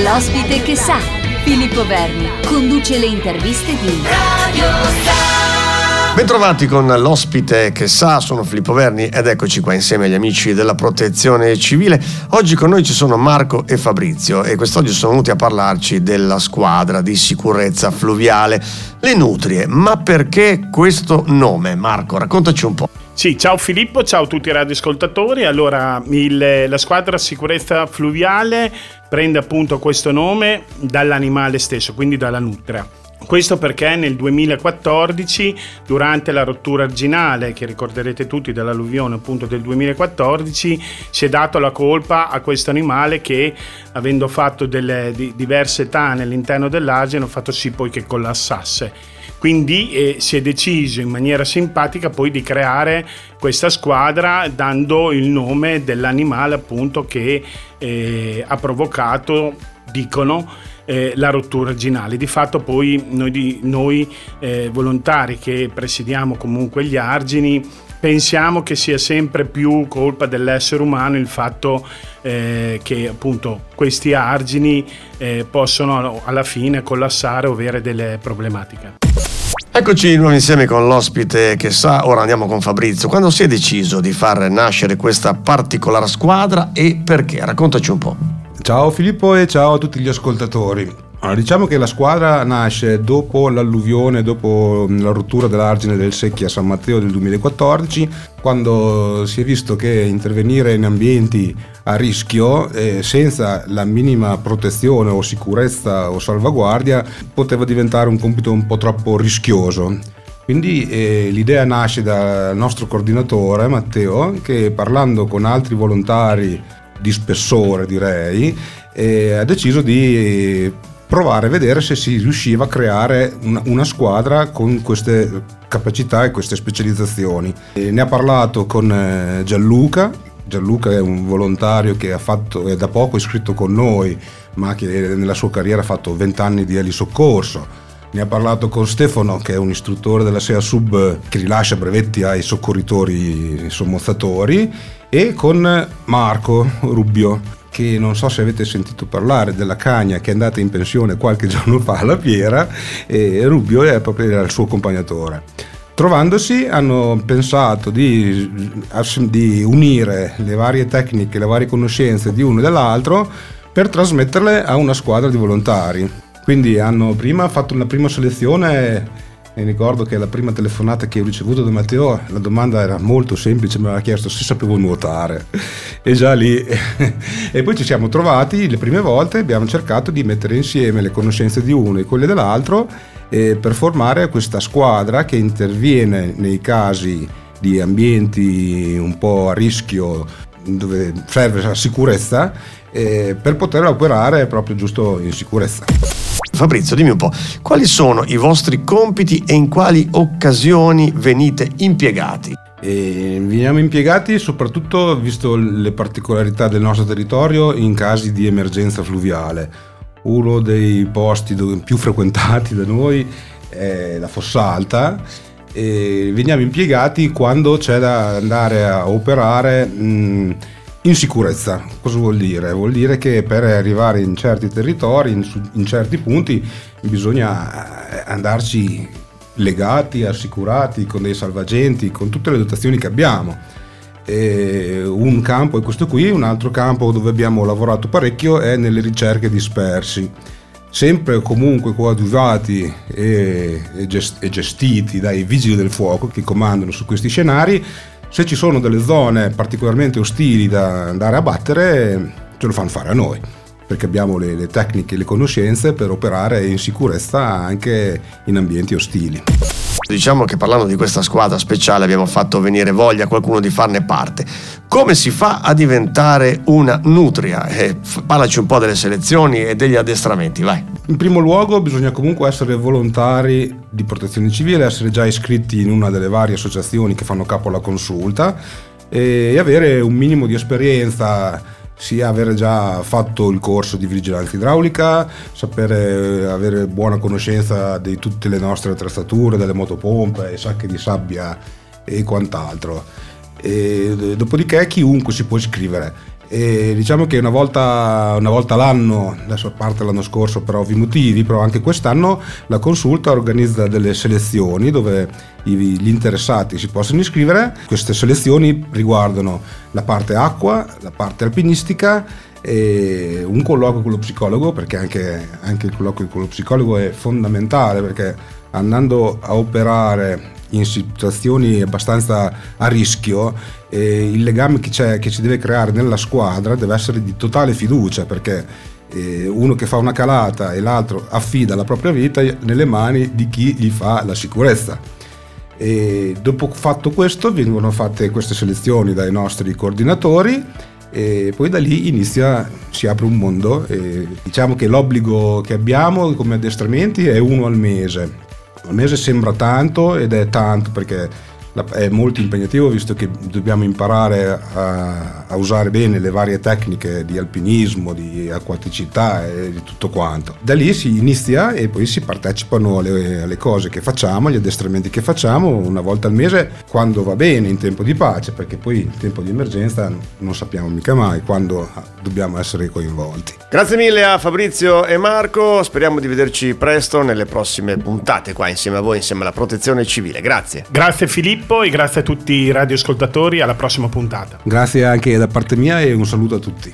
L'ospite che sa, Filippo Verni, conduce le interviste di Radio Star. Bentrovati con l'ospite che sa, sono Filippo Verni ed eccoci qua insieme agli amici della protezione civile. Oggi con noi ci sono Marco e Fabrizio e quest'oggi sono venuti a parlarci della squadra di sicurezza fluviale, le Nutrie. Ma perché questo nome? Marco, raccontaci un po'. Sì, ciao Filippo, ciao a tutti i radioascoltatori. Allora, il, la squadra sicurezza fluviale prende appunto questo nome dall'animale stesso, quindi dalla nutria. Questo perché nel 2014, durante la rottura arginale, che ricorderete tutti dell'alluvione appunto del 2014, si è dato la colpa a questo animale che, avendo fatto delle di, diverse tane all'interno dell'argine, ha fatto sì poi che collassasse. Quindi eh, si è deciso in maniera simpatica poi di creare questa squadra dando il nome dell'animale appunto che eh, ha provocato, dicono, eh, la rottura arginale. Di fatto poi noi, noi eh, volontari che presidiamo comunque gli argini pensiamo che sia sempre più colpa dell'essere umano il fatto eh, che appunto questi argini eh, possono alla fine collassare o avere delle problematiche. Eccoci di nuovo insieme con l'ospite che sa, ora andiamo con Fabrizio. Quando si è deciso di far nascere questa particolare squadra e perché? Raccontaci un po'. Ciao Filippo e ciao a tutti gli ascoltatori. Allora, diciamo che la squadra nasce dopo l'alluvione, dopo la rottura dell'argine del Secchia a San Matteo del 2014, quando si è visto che intervenire in ambienti a rischio eh, senza la minima protezione o sicurezza o salvaguardia poteva diventare un compito un po' troppo rischioso. Quindi eh, l'idea nasce dal nostro coordinatore Matteo che parlando con altri volontari di spessore direi eh, ha deciso di provare a vedere se si riusciva a creare una, una squadra con queste capacità e queste specializzazioni. E ne ha parlato con eh, Gianluca, Gianluca è un volontario che ha fatto, è da poco iscritto con noi, ma che nella sua carriera ha fatto 20 anni di elisoccorso. Ne ha parlato con Stefano, che è un istruttore della SEA Sub che rilascia brevetti ai soccorritori sommozzatori, e con Marco Rubbio, che non so se avete sentito parlare della Cagna che è andata in pensione qualche giorno fa alla fiera e Rubio è proprio il suo accompagnatore. Trovandosi hanno pensato di, di, unire le varie tecniche, le varie conoscenze di uno e dell'altro per trasmetterle a una squadra di volontari. Quindi hanno prima fatto una prima selezione mi ricordo che la prima telefonata che ho ricevuto da Matteo, la domanda era molto semplice, mi aveva chiesto se sapevo nuotare. E già lì. e poi ci siamo trovati le prime volte, abbiamo cercato di mettere insieme le conoscenze di uno e quelle dell'altro eh, per formare questa squadra che interviene nei casi di ambienti un po' a rischio dove serve la sicurezza eh, per poter operare proprio giusto in sicurezza. Fabrizio, dimmi un po', quali sono i vostri compiti e in quali occasioni venite impiegati? E veniamo impiegati soprattutto, visto le particolarità del nostro territorio, in casi di emergenza fluviale. Uno dei posti più frequentati da noi è la Fossa Alta e veniamo impiegati quando c'è da andare a operare mh, in sicurezza, cosa vuol dire? Vuol dire che per arrivare in certi territori, in, in certi punti, bisogna eh, andarci legati, assicurati, con dei salvagenti, con tutte le dotazioni che abbiamo. E un campo è questo qui, un altro campo dove abbiamo lavorato parecchio è nelle ricerche dispersi, sempre comunque coadiuvati e, e gestiti dai vigili del fuoco che comandano su questi scenari se ci sono delle zone particolarmente ostili da andare a battere, ce lo fanno fare a noi, perché abbiamo le, le tecniche e le conoscenze per operare in sicurezza anche in ambienti ostili. Diciamo che parlando di questa squadra speciale abbiamo fatto venire voglia a qualcuno di farne parte. Come si fa a diventare una nutria? Eh, parlaci un po' delle selezioni e degli addestramenti, vai. In primo luogo bisogna comunque essere volontari di protezione civile, essere già iscritti in una delle varie associazioni che fanno capo alla consulta e avere un minimo di esperienza sia avere già fatto il corso di vigilanza idraulica, sapere avere buona conoscenza di tutte le nostre attrezzature, delle motopompe, sacche di sabbia e quant'altro. E dopodiché chiunque si può iscrivere. E diciamo che una volta, una volta l'anno, adesso a parte l'anno scorso per ovvi motivi, però anche quest'anno la consulta organizza delle selezioni dove gli interessati si possono iscrivere. Queste selezioni riguardano la parte acqua, la parte alpinistica e un colloquio con lo psicologo perché anche, anche il colloquio con lo psicologo è fondamentale perché andando a operare in situazioni abbastanza a rischio, eh, il legame che, che, si deve creare nella squadra deve essere di totale fiducia perché eh, uno che fa una calata e l'altro affida la propria vita nelle mani di chi gli fa la sicurezza. E dopo fatto questo vengono fatte queste selezioni dai nostri coordinatori e poi da lì inizia, si apre un mondo. Diciamo che l'obbligo che abbiamo come addestramenti è uno al mese al mese sembra tanto ed è tanto perché è molto impegnativo visto che dobbiamo imparare a, a, usare bene le varie tecniche di alpinismo, di acquaticità e di tutto quanto. Da lì si inizia e poi si partecipano alle, alle cose che facciamo, agli addestramenti che facciamo una volta al mese quando va bene, in tempo di pace, perché poi in tempo di emergenza non sappiamo mica mai quando dobbiamo essere coinvolti. Grazie mille a Fabrizio e Marco, speriamo di vederci presto nelle prossime puntate qua insieme a voi, insieme alla protezione civile. Grazie. Grazie Filippo. E grazie a tutti i radioascoltatori, alla prossima puntata. Grazie anche da parte mia e un saluto a tutti.